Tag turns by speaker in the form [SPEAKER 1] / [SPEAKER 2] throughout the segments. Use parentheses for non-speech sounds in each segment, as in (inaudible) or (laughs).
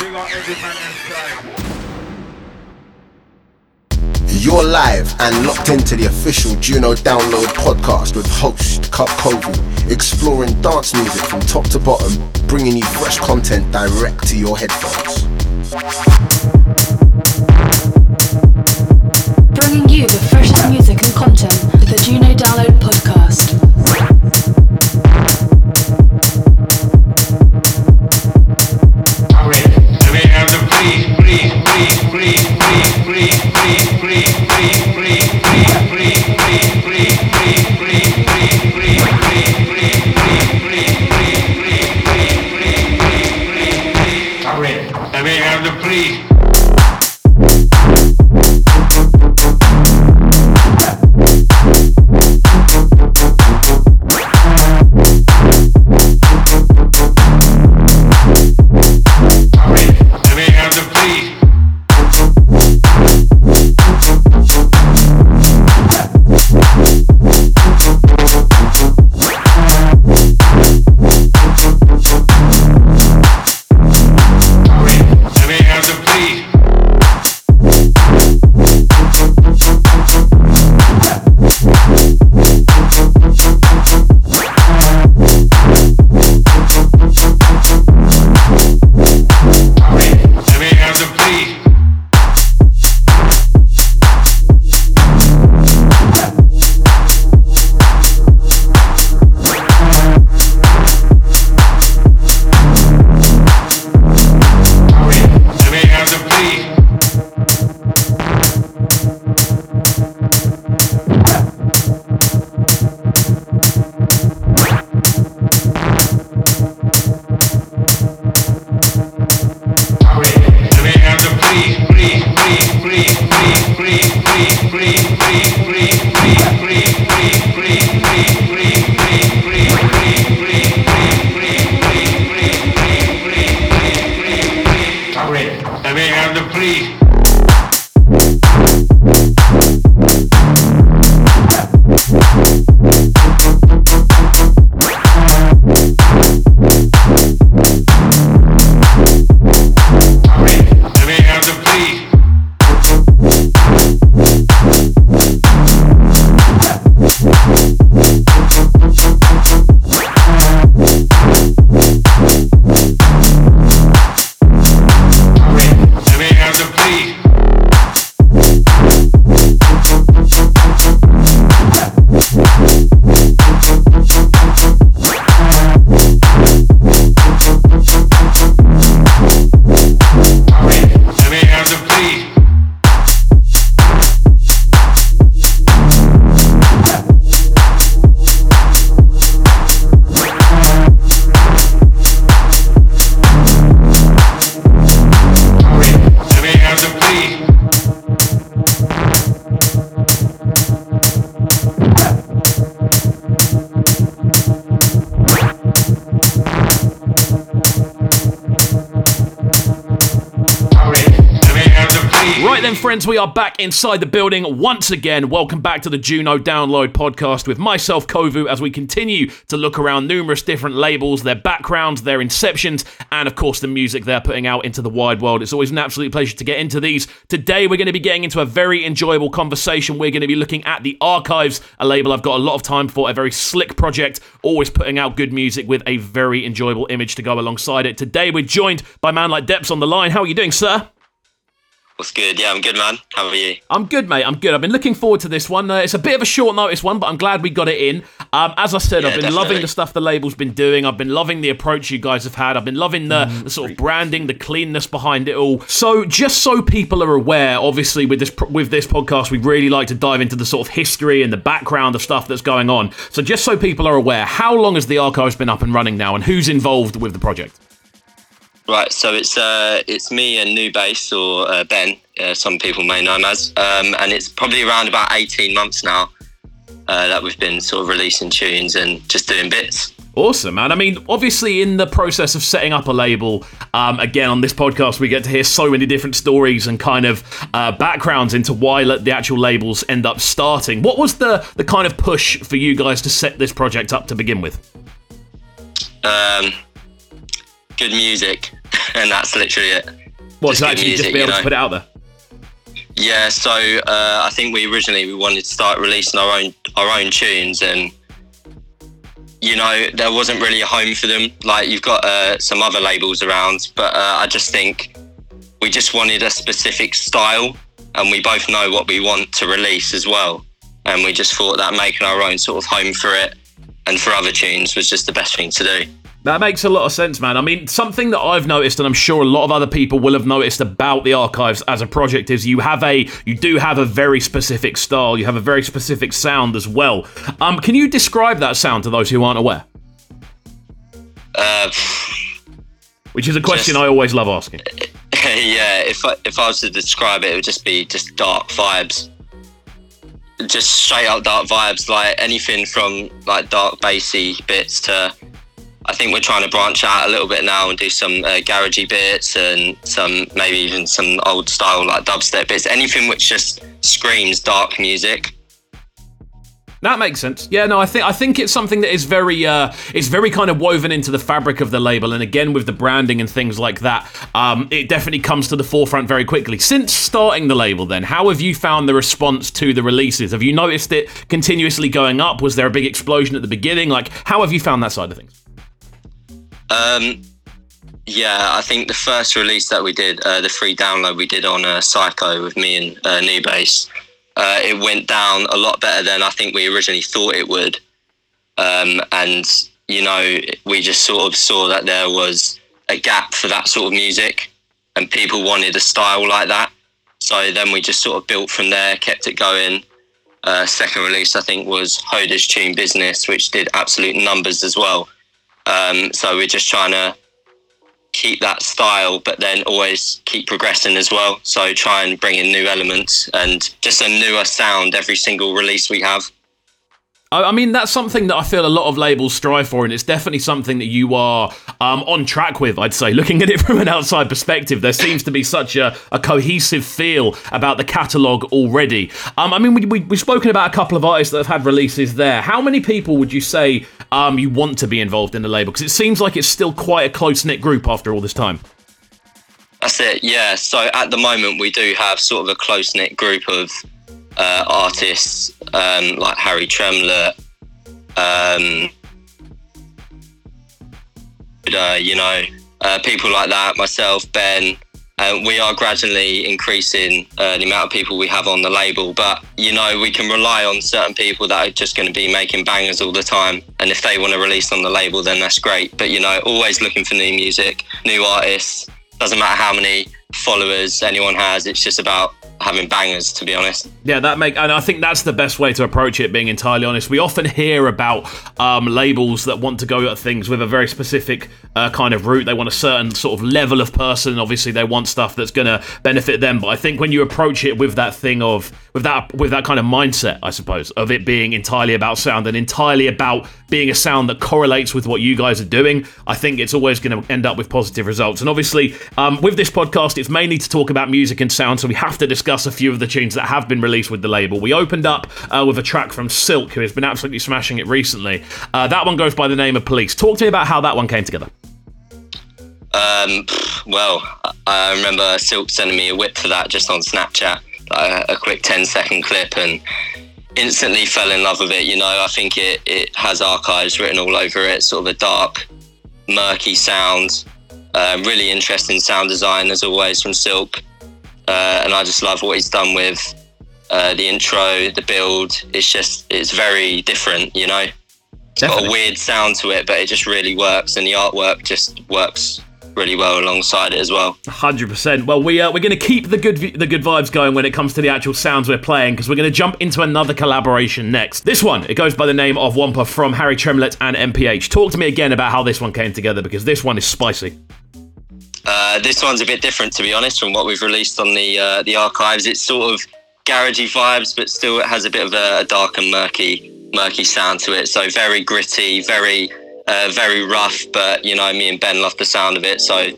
[SPEAKER 1] You're live and locked into the official Juno Download podcast with host Cub Kovu, exploring dance music from top to bottom, bringing you fresh content direct to your headphones.
[SPEAKER 2] Bringing you the
[SPEAKER 3] we are back inside the building once again. Welcome back to the Juno Download podcast with myself, Kovu, as we continue to look around numerous different labels, their backgrounds, their inceptions, and of course the music they're putting out into the wide world. It's always an absolute pleasure to get into these. Today, we're going to be getting into a very enjoyable conversation. We're going to be looking at the Archives, a label I've got a lot of time for, a very slick project, always putting out good music with a very enjoyable image to go alongside it. Today, we're joined by man like Deppz on the line. How are you doing, sir?
[SPEAKER 4] What's good? Yeah, I'm good, man. How are you?
[SPEAKER 3] I'm good, mate. I'm good. I've been looking forward to this one. Uh, it's a bit of a short notice one, but I'm glad we got it in. Um, as I said,
[SPEAKER 4] Yeah,
[SPEAKER 3] I've been
[SPEAKER 4] definitely.
[SPEAKER 3] loving the stuff the label's been doing. I've been loving the approach you guys have had. I've been loving the,
[SPEAKER 4] Mm,
[SPEAKER 3] the sort of branding, the cleanness behind it all. So, just so people are aware, obviously with this with this podcast, we really like to dive into the sort of history and the background of stuff that's going on. So, just so people are aware, how long has the archives been up and running now, and who's involved with the project?
[SPEAKER 4] Right, so it's uh, it's me and New Bass or uh, Ben, uh, some people may know him as, um, and it's probably around about 18 months now uh, that we've been sort of releasing tunes and just doing bits.
[SPEAKER 3] Awesome, man. I mean, obviously, in the process of setting up a label, um, again, on this podcast, we get to hear so many different stories and kind of uh, backgrounds into why the actual labels end up starting. What was the, the kind of push for you guys to set this project up to begin with?
[SPEAKER 4] Um, good music, (laughs) and that's literally it.
[SPEAKER 3] What
[SPEAKER 4] Just
[SPEAKER 3] to
[SPEAKER 4] good
[SPEAKER 3] actually just
[SPEAKER 4] music,
[SPEAKER 3] be
[SPEAKER 4] you
[SPEAKER 3] able to put it out there?
[SPEAKER 4] Yeah, so uh, I think we originally we wanted to start releasing our own our own tunes, and you know there wasn't really a home for them. Like you've got uh, some other labels around, but uh, I just think we just wanted a specific style, and we both know what we want to release as well. And we just thought that making our own sort of home for it and for other tunes was just the best thing to do.
[SPEAKER 3] That makes a lot of sense, man. I mean, something that I've noticed, and I'm sure a lot of other people will have noticed about the archives as a project, is you have a you do have a very specific style. You have a very specific sound as well. Um, can you describe that sound to those who aren't aware?
[SPEAKER 4] Uh,
[SPEAKER 3] Which is a question
[SPEAKER 4] Just-
[SPEAKER 3] I always love asking. (laughs)
[SPEAKER 4] yeah, if I, if I was to describe it, it would just be just dark vibes. Just straight up dark vibes, like anything from like dark bassy bits to. I think we're trying to branch out a little bit now and do some uh, garagey bits and some maybe even some old style like dubstep bits. Anything which just screams dark music.
[SPEAKER 3] That makes sense. Yeah, no, I think I think it's something that is very uh it's very kind of woven into the fabric of the label and again with the branding and things like that. Um it definitely comes to the forefront very quickly. Since starting the label then, how have you found the response to the releases? Have you noticed it continuously going up? Was there a big explosion at the beginning? Like how have you found that side of things?
[SPEAKER 4] Um, yeah, I think the first release that we did, uh, the free download we did on uh, Psycho with me and uh, New Bass, uh, it went down a lot better than I think we originally thought it would. Um, and, you know, we just sort of saw that there was a gap for that sort of music and people wanted a style like that. So then we just sort of built from there, kept it going. Uh, second release, I think, was Hoda's Tune Business, which did absolute numbers as well. Um, so we're just trying to keep that style, but then always keep progressing as well. So try and bring in new elements and just a newer sound every single release we have.
[SPEAKER 3] I mean, that's something that I feel a lot of labels strive for, and it's definitely something that you are um, on track with, I'd say. Looking at it (laughs) from an outside perspective, there seems to be such a, a cohesive feel about the catalogue already. Um, I mean, we, we, we've spoken about a couple of artists that have had releases there. How many people would you say um, you want to be involved in the label? Because it seems like it's still quite a close knit group after all this time.
[SPEAKER 4] That's it, yeah. So at the moment, we do have sort of a close knit group of uh, artists um, like Harry Tremlett, um, uh, you know, uh, people like that, myself, Ben. Uh, we are gradually increasing uh, the amount of people we have on the label, but you know we can rely on certain people that are just going to be making bangers all the time. And if they want to release on the label, then that's great. But you know, always looking for new music, new artists. Doesn't matter how many followers anyone has. It's just about having bangers, to be honest.
[SPEAKER 3] Yeah, that make, and I think that's the best way to approach it. Being entirely honest, we often hear about um, labels that want to go at things with a very specific uh, kind of route. They want a certain sort of level of person. Obviously, they want stuff that's going to benefit them. But I think when you approach it with that thing of with that with that kind of mindset, I suppose, of it being entirely about sound and entirely about being a sound that correlates with what you guys are doing, I think it's always going to end up with positive results. And obviously, um, with this podcast, it's mainly to talk about music and sound, so we have to discuss a few of the tunes that have been released with the label. We opened up uh, with a track from Silk, who has been absolutely smashing it recently. Uh, that one goes by the name of Police. Talk to me about how that one came together.
[SPEAKER 4] Um, well, I- remember Silk sending me a whip for that just on Snapchat, a, a quick 10 second clip, and instantly fell in love with it. You know, I think it, it has archives written all over it, sort of a dark, murky sound. Uh, really interesting sound design, as always, from Silk. Uh, and I just love what he's done with uh, the intro, the build. It's just, it's very different, you know? It's got a weird sound to it, but it just really works, and the artwork just works really well alongside it as well.
[SPEAKER 3] Hundred percent. Well, we uh, we're going to keep the good the good vibes going when it comes to the actual sounds we're playing because we're going to jump into another collaboration next. This one it goes by the name of Wampa from Harry Tremlett and MPH. Talk to me again about how this one came together because this one is spicy.
[SPEAKER 4] Uh, this one's a bit different, to be honest, from what we've released on the uh, the archives. It's sort of garagey vibes, but still it has a bit of a, a dark and murky murky sound to it. So very gritty, very uh, very rough. But you know, me and Ben love the sound of it, so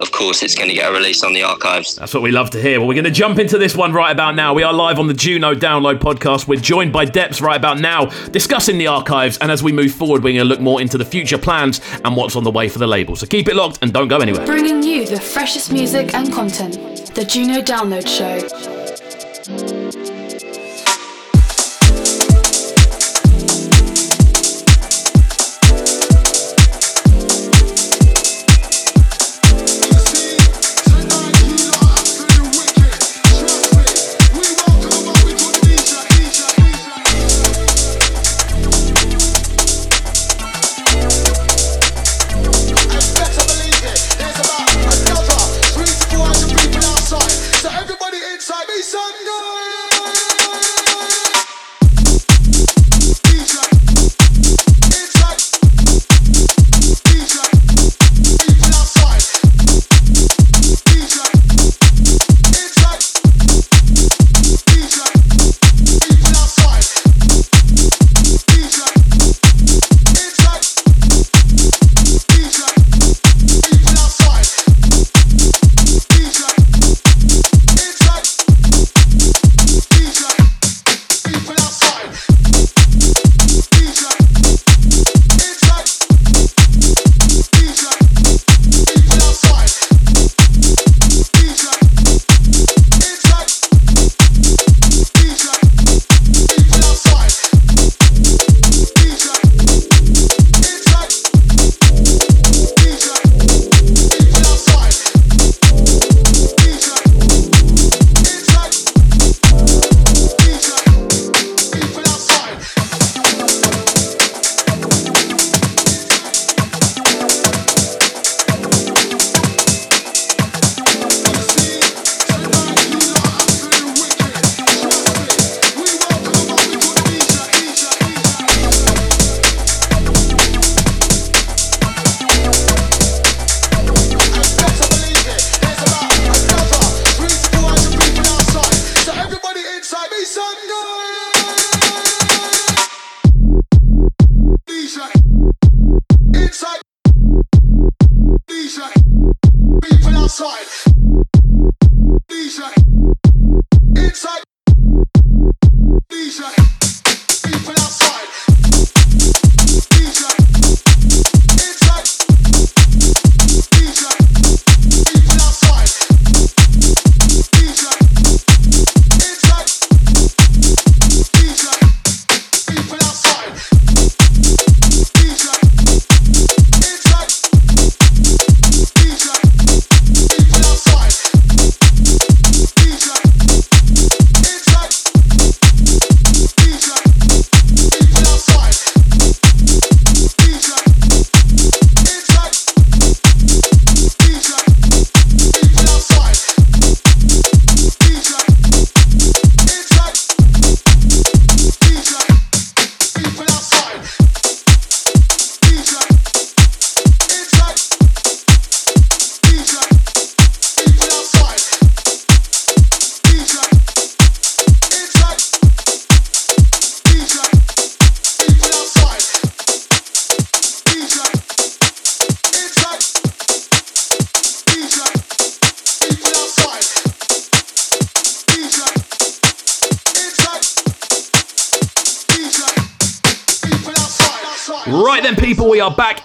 [SPEAKER 4] of course, it's going to get a release on the archives.
[SPEAKER 3] That's what we love to hear. Well, we're going to jump into this one right about now. We are live on the Juno Download podcast. We're joined by Deppz right about now, discussing the archives. And as we move forward, we're going to look more into the future plans and what's on the way for the label. So keep it locked and don't go anywhere.
[SPEAKER 5] Bringing you the freshest music and content. The Juno Download Show.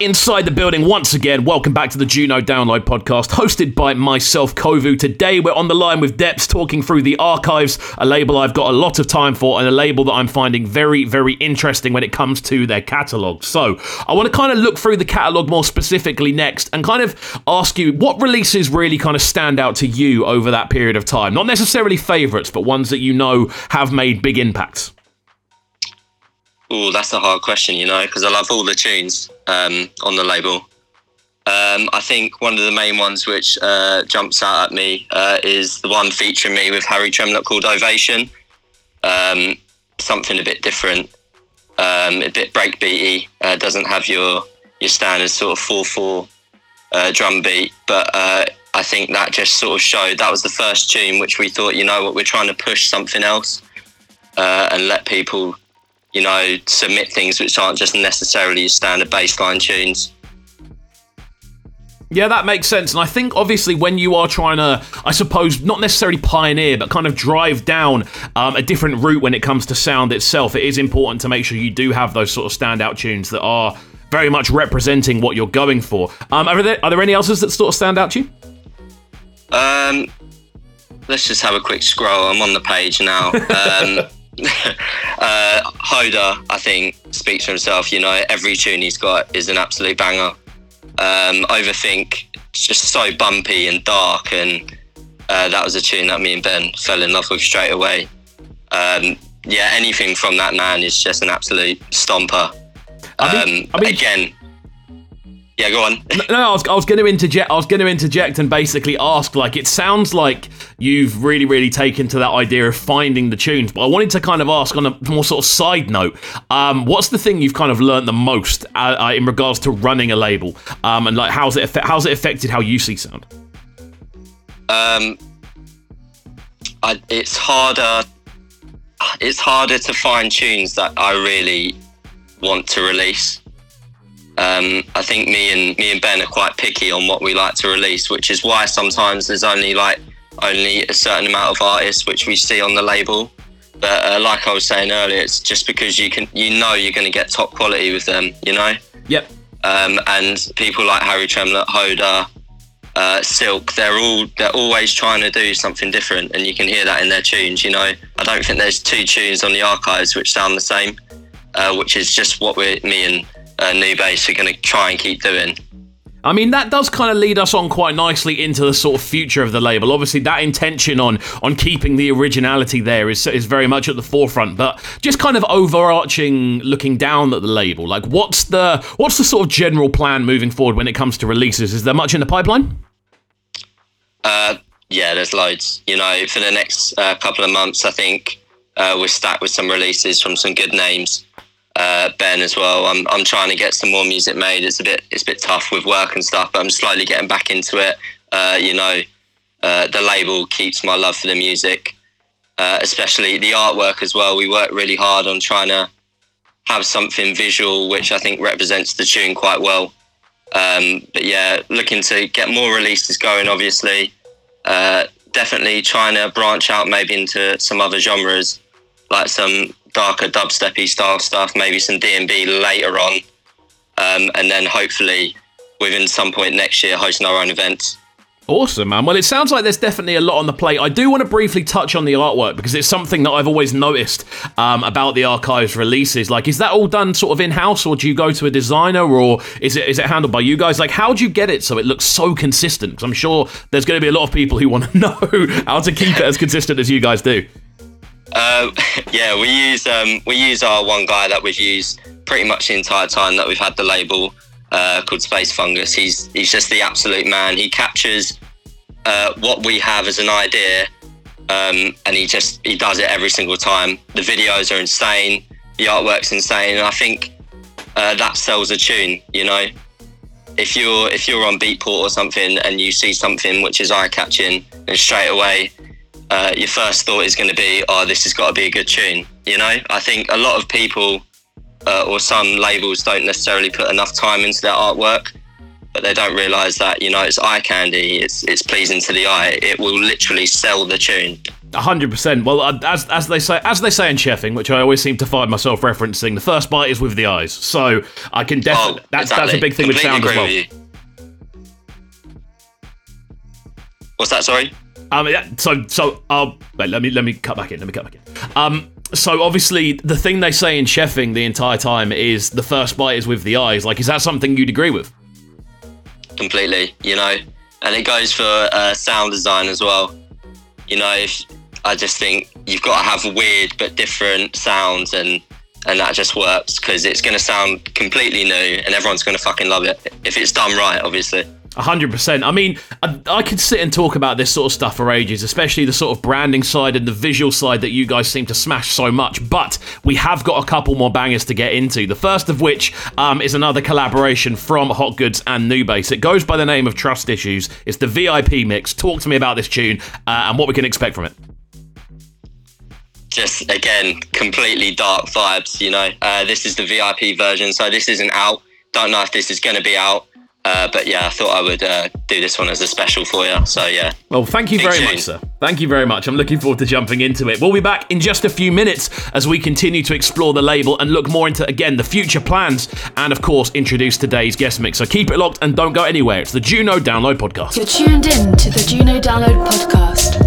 [SPEAKER 3] Inside the building once again. Welcome back to the Juno Download podcast, hosted by myself, Kovu. Today we're on the line with Deppz talking through the archives, a label I've got a lot of time for, and a label that I'm finding very, very interesting when it comes to their catalogue. So I want to kind of look through the catalogue more specifically next and kind of ask you what releases really kind of stand out to you over that period of time. Not necessarily favourites, but ones that you know have made big impacts.
[SPEAKER 4] Oh, that's a hard question, you know, because I love all the tunes um, on the label. Um, I think one of the main ones which uh, jumps out at me uh, is the one featuring me with Harry Tremlett called Ovation. Um, something a bit different, um, a bit breakbeaty. Uh, doesn't have your your standard sort of four four uh, drum beat, but uh, I think that just sort of showed that was the first tune which we thought, you know what, we're trying to push something else uh, and let people you know, submit things which aren't just necessarily standard bassline tunes.
[SPEAKER 3] Yeah, that makes sense. And I think obviously when you are trying to, I suppose, not necessarily pioneer, but kind of drive down um, a different route when it comes to sound itself, it is important to make sure you do have those sort of standout tunes that are very much representing what you're going for. Um, are, there, are there any others that sort of stand out to you?
[SPEAKER 4] Um, let's just have a quick scroll. I'm on the page now. (laughs) Um, (laughs) uh, Hoda, I think, speaks for himself. You know, every tune he's got is an absolute banger. Um, Overthink, it's just so bumpy and dark, and uh, that was a tune that me and Ben fell in love with straight away. Um, yeah, anything from that man is just an absolute stomper.
[SPEAKER 3] I mean-
[SPEAKER 4] um,
[SPEAKER 3] I mean-
[SPEAKER 4] again, yeah, go on.
[SPEAKER 3] No, I was, I was going to interject. I was going to interject and basically ask. Like, it sounds like you've really, really taken to that idea of finding the tunes. But I wanted to kind of ask on a more sort of side note. Um, what's the thing you've kind of learned the most uh, uh, in regards to running a label? Um, and like, how's it how's it affected how you see sound?
[SPEAKER 4] Um, I, it's harder. It's harder to find tunes that I really want to release. Um, I think me and me and Ben are quite picky on what we like to release, which is why sometimes there's only like only a certain amount of artists which we see on the label. But uh, like I was saying earlier, it's just because you can you know you're going to get top quality with them, you know.
[SPEAKER 3] Yep.
[SPEAKER 4] Um, and people like Harry Tremlett, Hoda, uh, Silk, they're all they're always trying to do something different, and you can hear that in their tunes. You know, I don't think there's two tunes on the archives which sound the same, uh, which is just what we, me and uh, New Bass are going to try and keep doing.
[SPEAKER 3] I mean, that does kind of lead us on quite nicely into the sort of future of the label. Obviously, that intention on on keeping the originality there is is very much at the forefront. But just kind of overarching, looking down at the label, like what's the what's the sort of general plan moving forward when it comes to releases? Is there much in the pipeline?
[SPEAKER 4] Uh, yeah, there's loads. You know, for the next uh, couple of months, I think uh, we're stacked with some releases from some good names. Uh, ben as well. I'm I'm trying to get some more music made. It's a bit it's a bit tough with work and stuff, but I'm slowly getting back into it. Uh, you know, uh, the label keeps my love for the music, uh, especially the artwork as well. We work really hard on trying to have something visual, which I think represents the tune quite well. Um, but yeah, looking to get more releases going. Obviously, uh, definitely trying to branch out maybe into some other genres, like some darker dubsteppy style stuff, maybe some D&B later on, um, and then hopefully within some point next year hosting our own events.
[SPEAKER 3] Awesome, man. Well, it sounds like there's definitely a lot on the plate. I do want to briefly touch on the artwork because it's something that I've always noticed um, about the archives releases. Like, is that all done sort of in house, or do you go to a designer, or is it is it handled by you guys? Like, how do you get it so it looks so consistent? Because I'm sure there's going to be a lot of people who want to (laughs) know how to keep it as consistent as you guys do.
[SPEAKER 4] Uh, (laughs) yeah, we use um, we use our one guy that we've used pretty much the entire time that we've had the label uh, called Space Fungus. He's he's just the absolute man. He captures uh, what we have as an idea, um, and he just he does it every single time. The videos are insane. The artwork's insane, and I think uh, that sells a tune. You know, if you're if you're on Beatport or something and you see something which is eye catching, and straight away uh, your first thought is going to be, oh, this has got to be a good tune. You know, I think a lot of people uh, or some labels don't necessarily put enough time into their artwork, but they don't realise that you know it's eye candy. It's it's pleasing to the eye. It will literally sell the tune.
[SPEAKER 3] hundred percent. Well, uh, as as they say, as they say in chefing, which I always seem to find myself referencing, the first bite is with the eyes. So I can definitely
[SPEAKER 4] Oh,
[SPEAKER 3] that's that's a big thing with
[SPEAKER 4] Completely
[SPEAKER 3] sound as well.
[SPEAKER 4] with. What's that? Sorry.
[SPEAKER 3] Um, so so uh, wait, let me let me cut back in. Let me cut back in. Um, so obviously the thing they say in chefing the entire time is the first bite is with the eyes. Like, is that something you'd agree with?
[SPEAKER 4] completely, you know, and it goes for uh, sound design as well. You know, if, I just think you've got to have weird but different sounds, and and that just works because it's going to sound completely new, and everyone's going to fucking love it if it's done right, obviously.
[SPEAKER 3] Hundred percent. I mean, I, I could sit and talk about this sort of stuff for ages, especially the sort of branding side and the visual side that you guys seem to smash so much. But we have got a couple more bangers to get into. The first of which um, is another collaboration from Hot Goods and New Bass. It goes by the name of Trust Issues. It's the VIP mix. Talk to me about this tune uh, and what we can expect from it.
[SPEAKER 4] Just again, completely dark vibes. You know, uh, this is the VIP version, so this isn't out. Don't know if this is going to be out. Uh, but yeah, I thought I would uh, do this one as a special for you. So yeah.
[SPEAKER 3] Well, thank you
[SPEAKER 4] Big
[SPEAKER 3] very
[SPEAKER 4] tune.
[SPEAKER 3] much, sir. Thank you very much. I'm looking forward to jumping into it. We'll be back in just a few minutes as we continue to explore the label and look more into, again, the future plans and, of course, introduce today's guest mix. So keep it locked and don't go anywhere. It's the Juno Download Podcast.
[SPEAKER 5] You're tuned in to the Juno Download Podcast.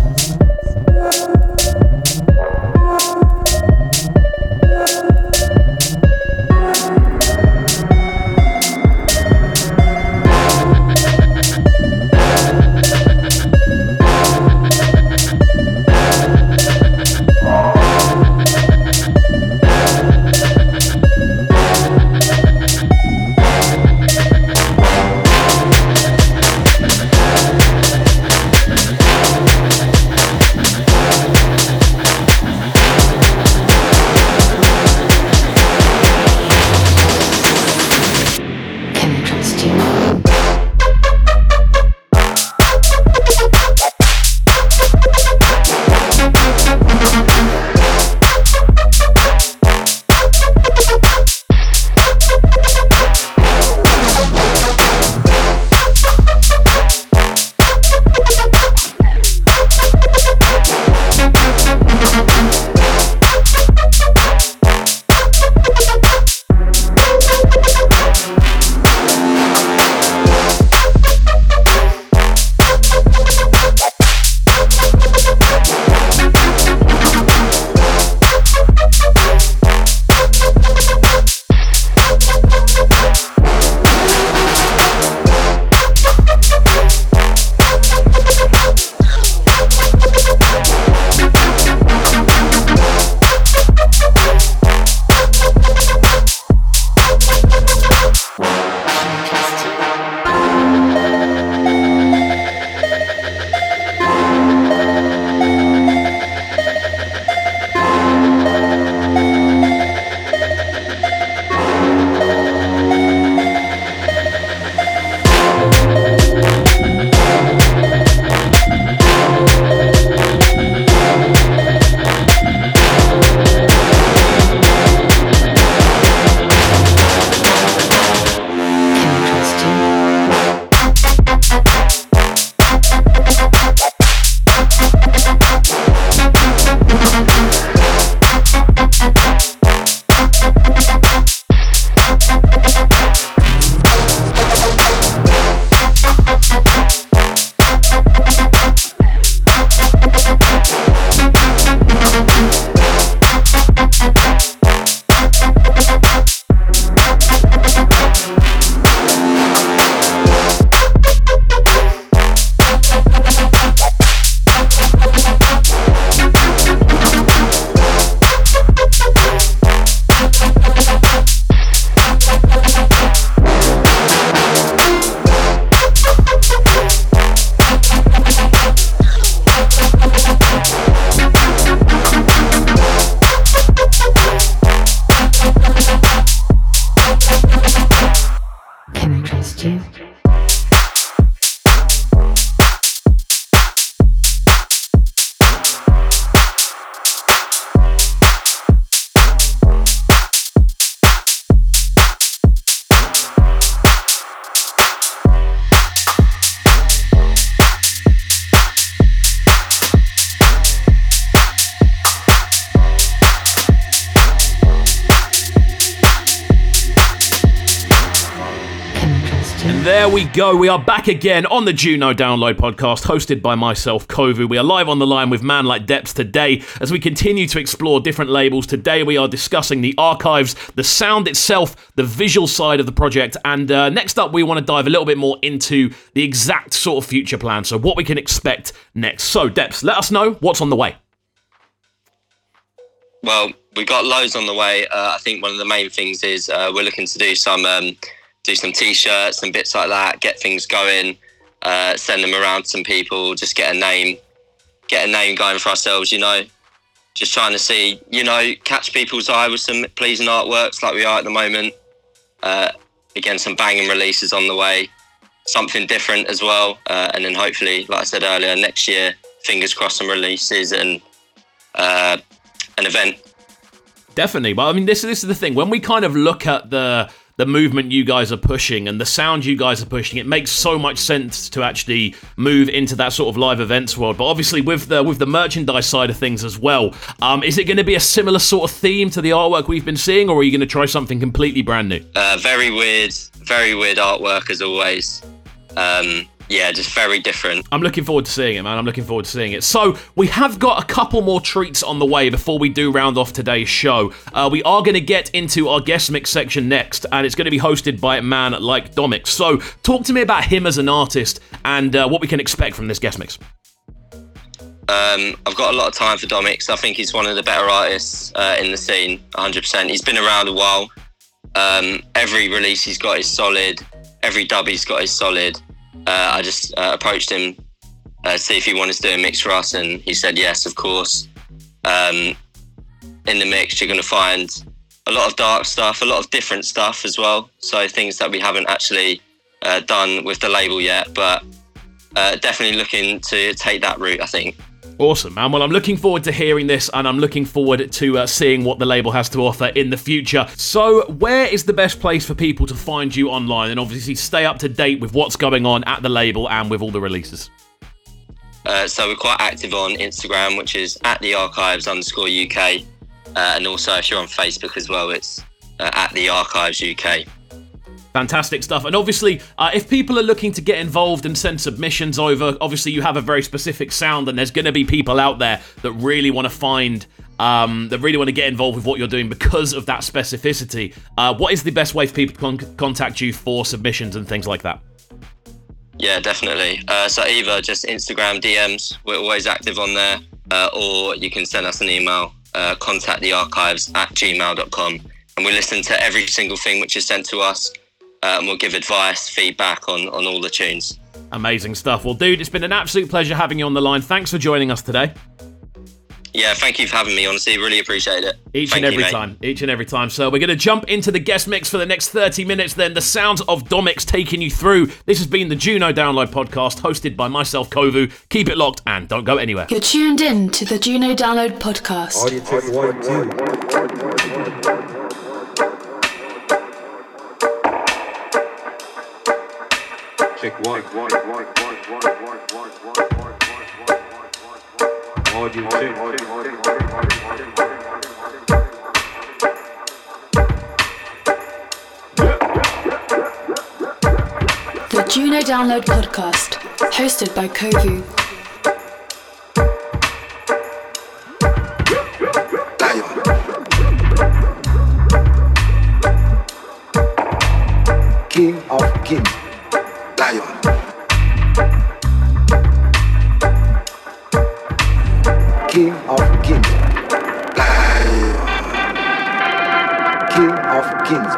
[SPEAKER 3] Go. We are back again on the Juno Download podcast, hosted by myself, Kovu. We are live on the line with Man Like Deppz today as we continue to explore different labels. Today we are discussing the archives, the sound itself, the visual side of the project, and uh, next up we want to dive a little bit more into the exact sort of future plan. So what we can expect next. So Deppz, let us know what's on the way.
[SPEAKER 4] Well, we got loads on the way. Uh, I think one of the main things is uh, we're looking to do some um, do some t-shirts and bits like that. Get things going. Uh, send them around to some people. Just get a name, get a name going for ourselves. You know, just trying to see. You know, catch people's eye with some pleasing artworks like we are at the moment. Uh, again, some banging releases on the way. Something different as well, uh, and then hopefully, like I said earlier, next year, fingers crossed, some releases and uh, an event
[SPEAKER 3] Definitely, but I mean, this this is the thing. When we kind of look at the the movement you guys are pushing and the sound you guys are pushing, it makes so much sense to actually move into that sort of live events world. But obviously, with the with the merchandise side of things as well, um, is it going to be a similar sort of theme to the artwork we've been seeing, or are you going to try something completely brand new?
[SPEAKER 4] Uh, very weird, very weird artwork as always. Um, yeah, just very different.
[SPEAKER 3] I'm looking forward to seeing it, man. I'm looking forward to seeing it. So, we have got a couple more treats on the way before we do round off today's show. Uh, we are going to get into our guest mix section next, and it's going to be hosted by a man like Dommix. So, talk to me about him as an artist and uh, what we can expect from this guest mix.
[SPEAKER 4] Um, I've got a lot of time for Dommix. I think he's one of the better artists uh, in the scene, 100%. He's been around a while. Um, every release he's got is solid. Every dub he's got is solid. Uh, I just uh, approached him uh, to see if he wanted to do a mix for us, and he said yes, of course. Um, in the mix, you're going to find a lot of dark stuff, a lot of different stuff as well. So things that we haven't actually uh, done with the label yet, but uh, definitely looking to take that route. I think.
[SPEAKER 3] Awesome, man. Well, I'm looking forward to hearing this and I'm looking forward to uh, seeing what the label has to offer in the future. So, where is the best place for people to find you online and obviously stay up to date with what's going on at the label and with all the releases?
[SPEAKER 4] Uh, so, we're quite active on Instagram, which is at the archives underscore UK. Uh, and also, if you're on Facebook as well, it's uh, at the archives UK.
[SPEAKER 3] Fantastic stuff. And obviously, uh, if people are looking to get involved and send submissions over, obviously you have a very specific sound, and there's going to be people out there that really want to find, um, that really want to get involved with what you're doing because of that specificity. Uh, what is the best way for people to con- contact you for submissions and things like that?
[SPEAKER 4] Yeah, definitely. Uh, so either just Instagram DMs, we're always active on there, uh, or you can send us an email, uh, contact the archives at gmail.com. And we listen to every single thing which is sent to us uh, and we'll give advice, feedback on, on all the tunes.
[SPEAKER 3] Amazing stuff. Well, dude, it's been an absolute pleasure having you on the line. Thanks for joining us today.
[SPEAKER 4] Yeah, thank you for having me. Honestly, really appreciate it.
[SPEAKER 3] Each
[SPEAKER 4] thank
[SPEAKER 3] and every
[SPEAKER 4] you,
[SPEAKER 3] time. Each and every time. So we're going to jump into the guest mix for the next 30 minutes then. The sounds of Dommix taking you through. This has been the Juno Download podcast hosted by myself, Kovu. Keep it locked and don't go anywhere.
[SPEAKER 5] You're tuned in to the Juno Download podcast.
[SPEAKER 6] Audio check one, two. Check one. Audio check.
[SPEAKER 5] The Juno Download podcast, hosted by Kovu.
[SPEAKER 6] King of kings. King of kings. King of kings.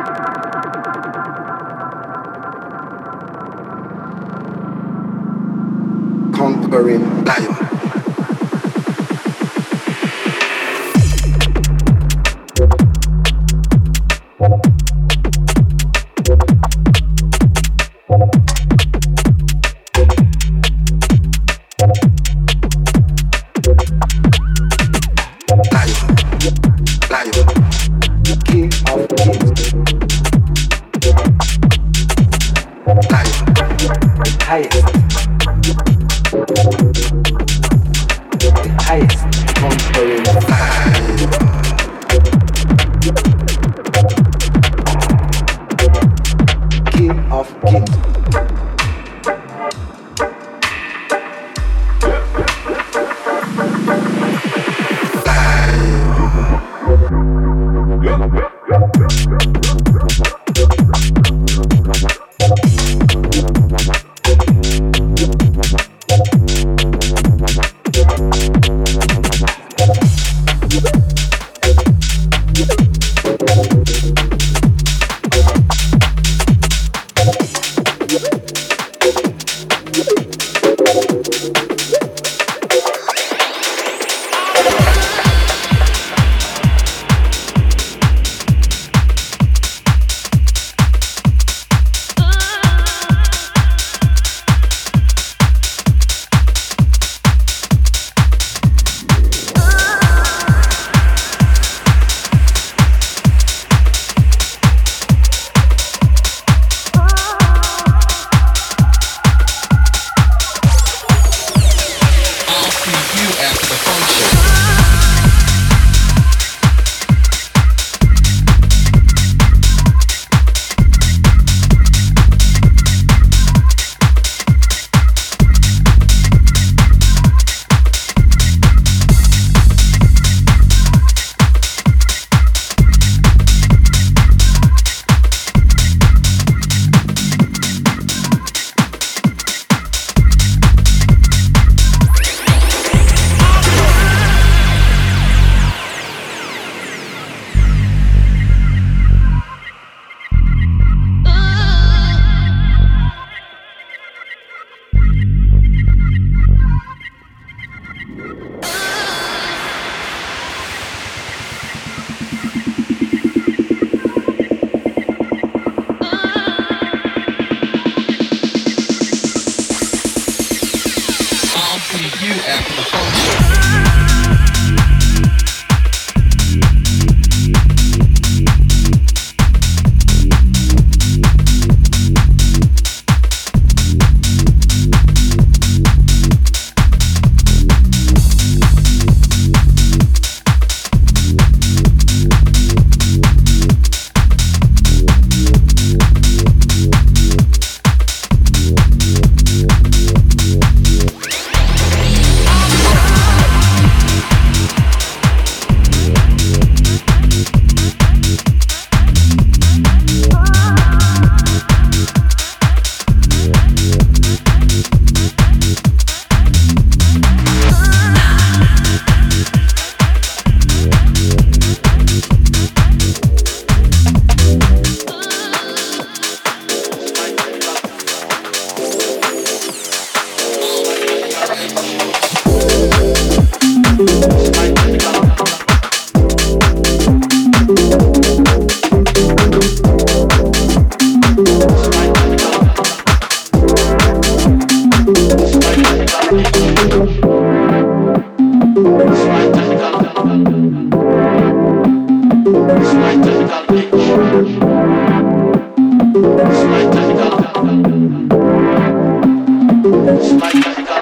[SPEAKER 7] Conquering lion.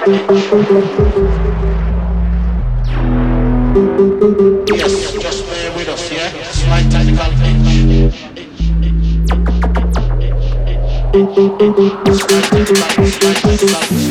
[SPEAKER 1] Yes, just bear with us, yeah? Slight technical hitch. Slight technical
[SPEAKER 5] hitch.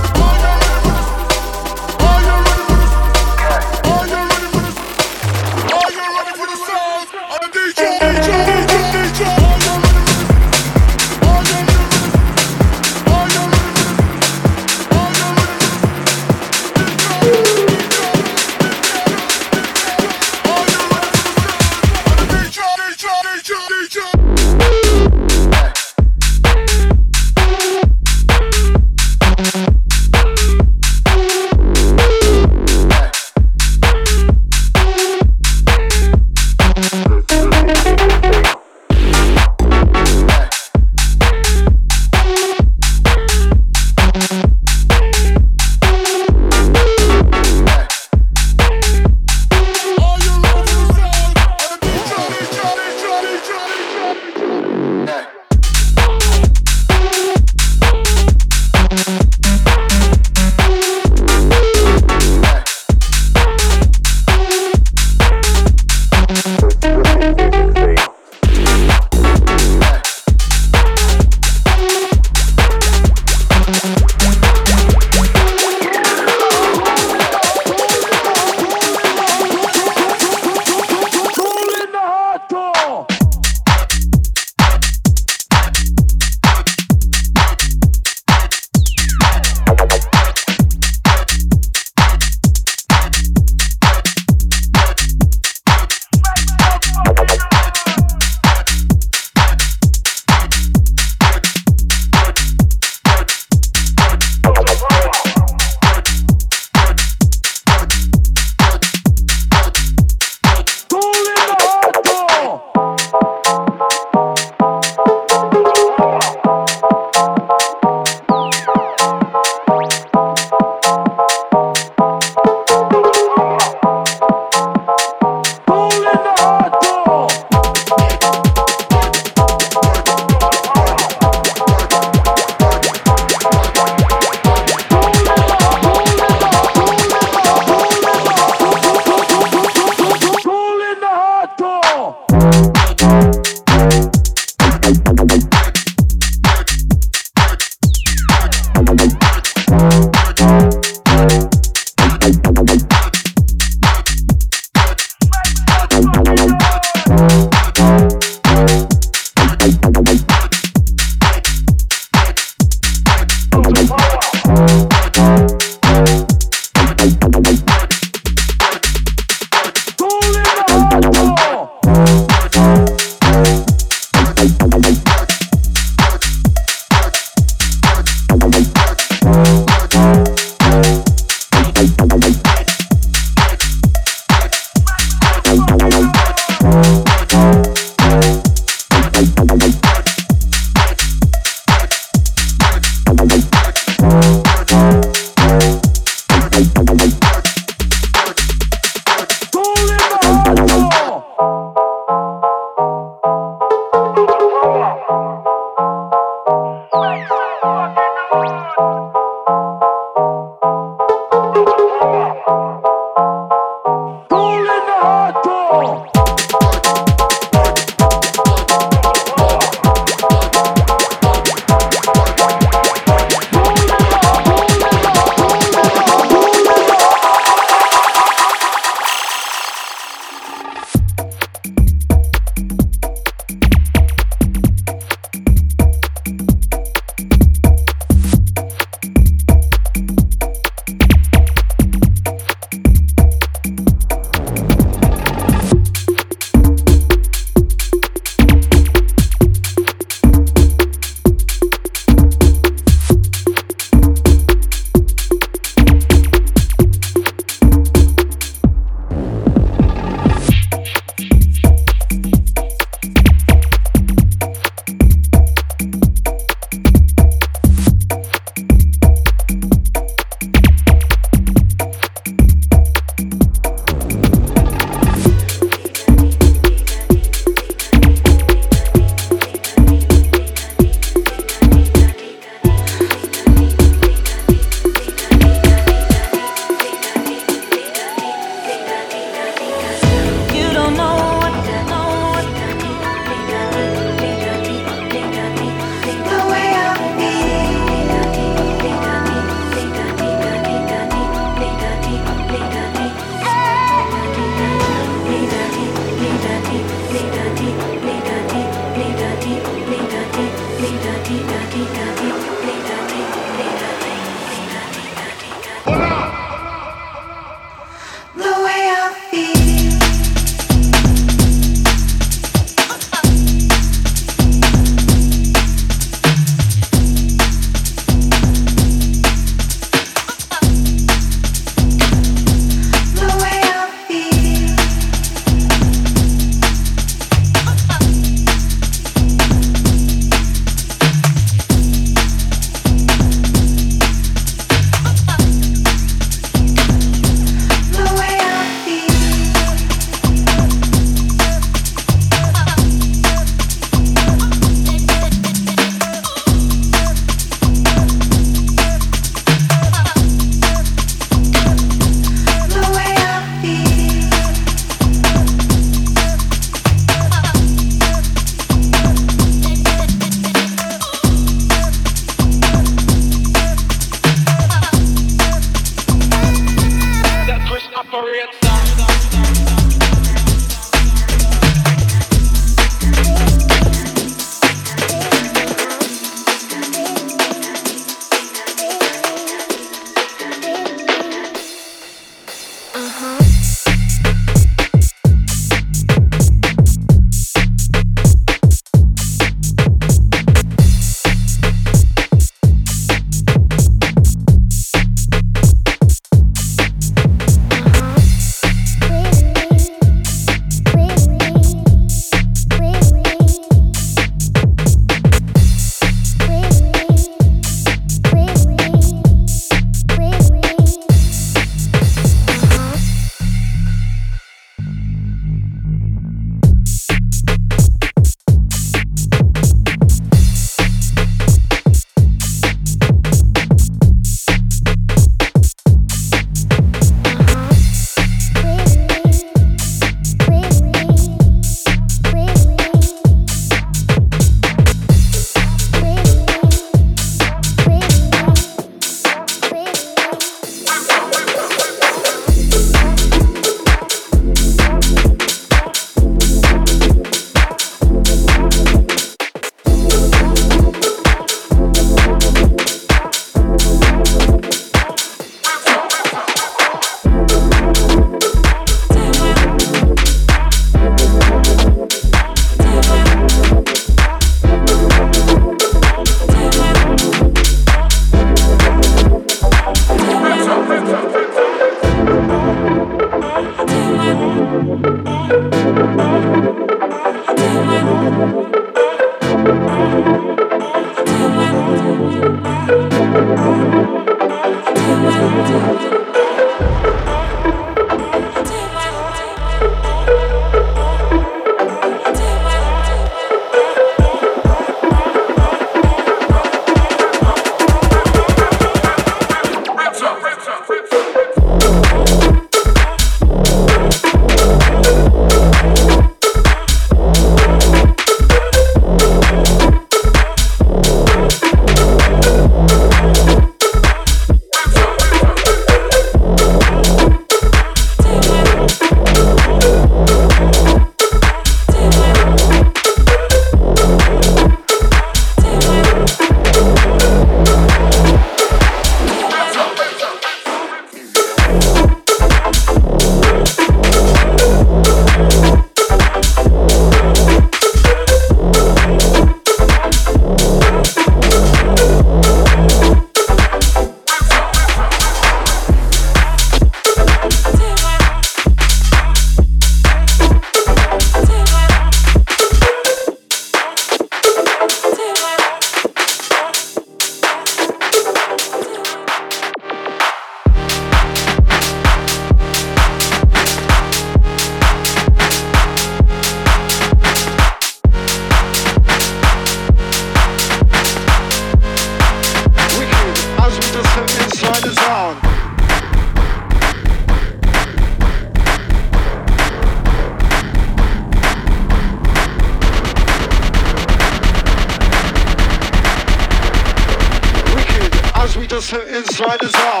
[SPEAKER 5] Inside the zone.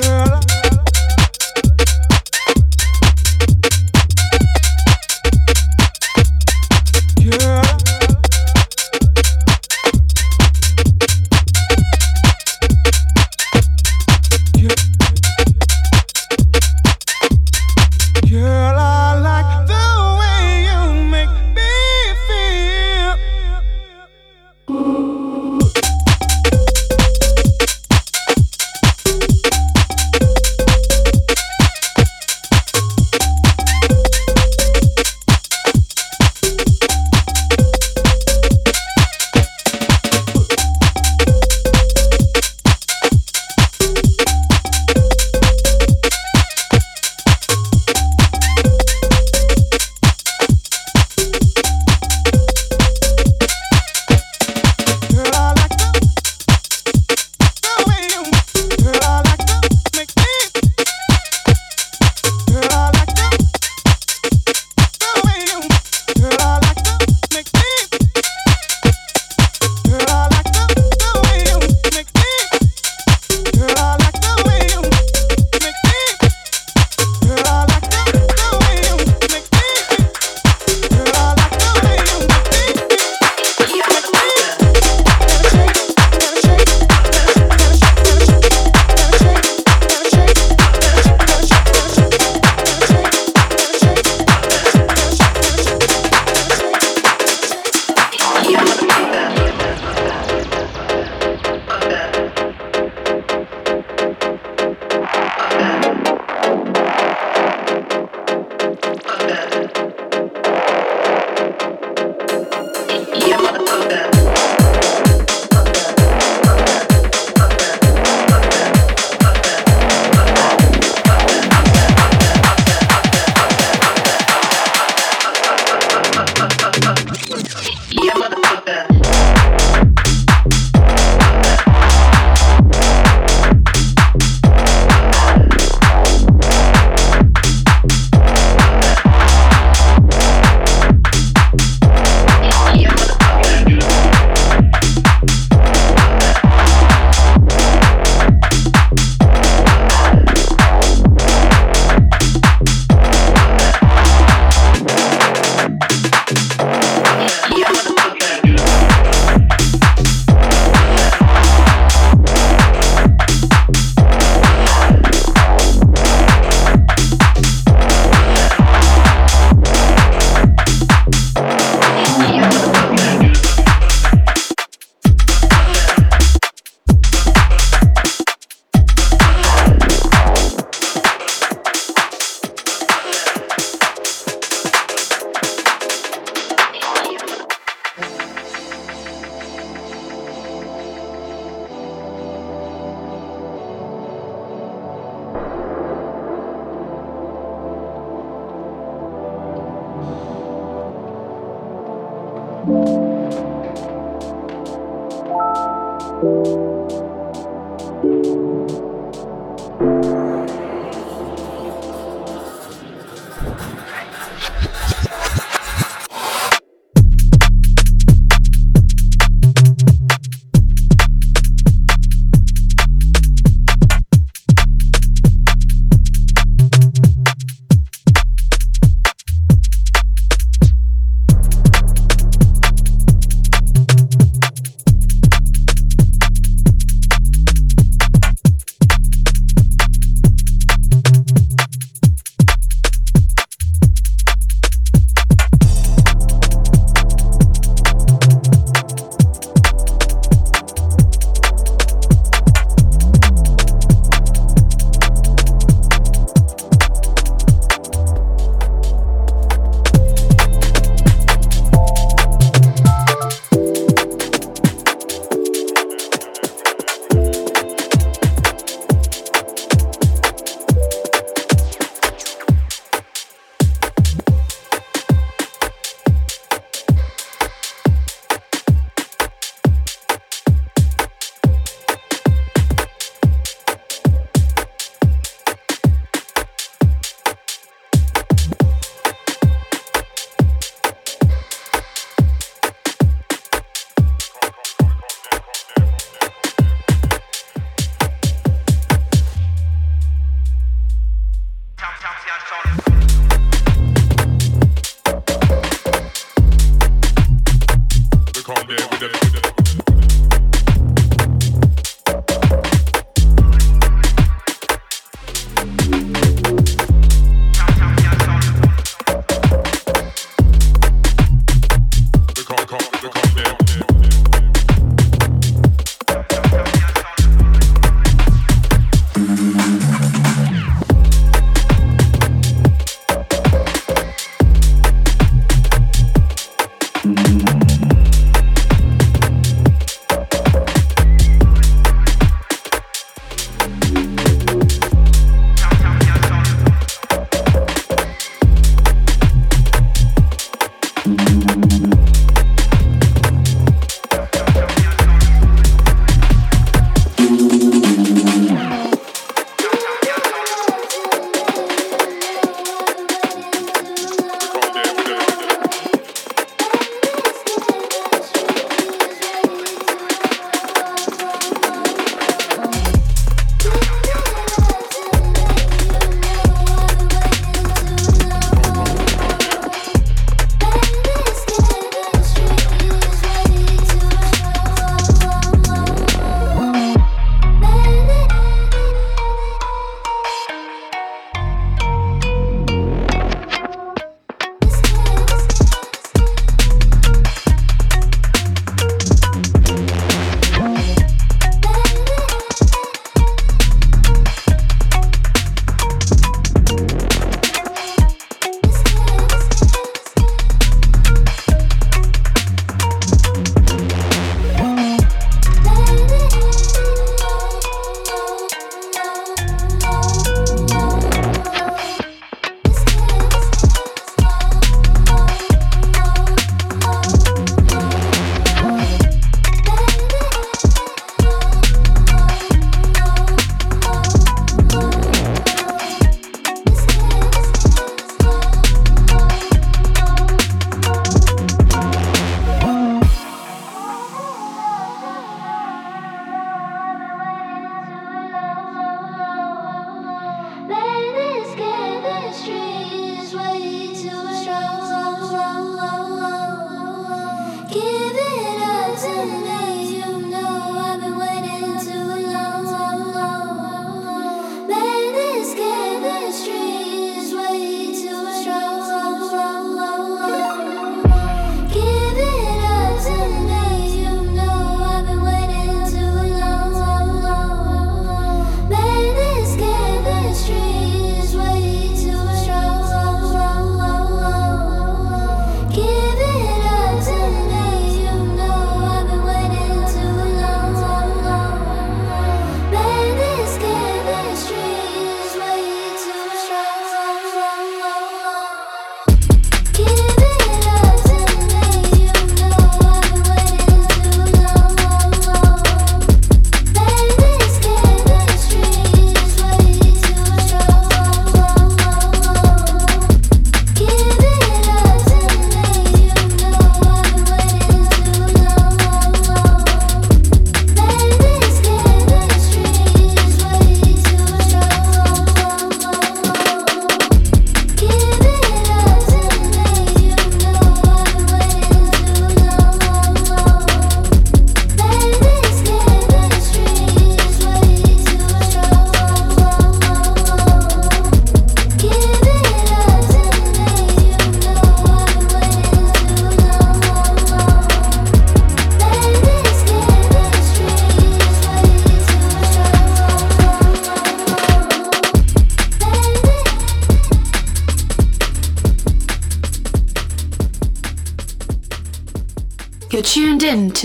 [SPEAKER 8] girl.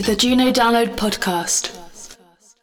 [SPEAKER 8] The Juno Download Podcast.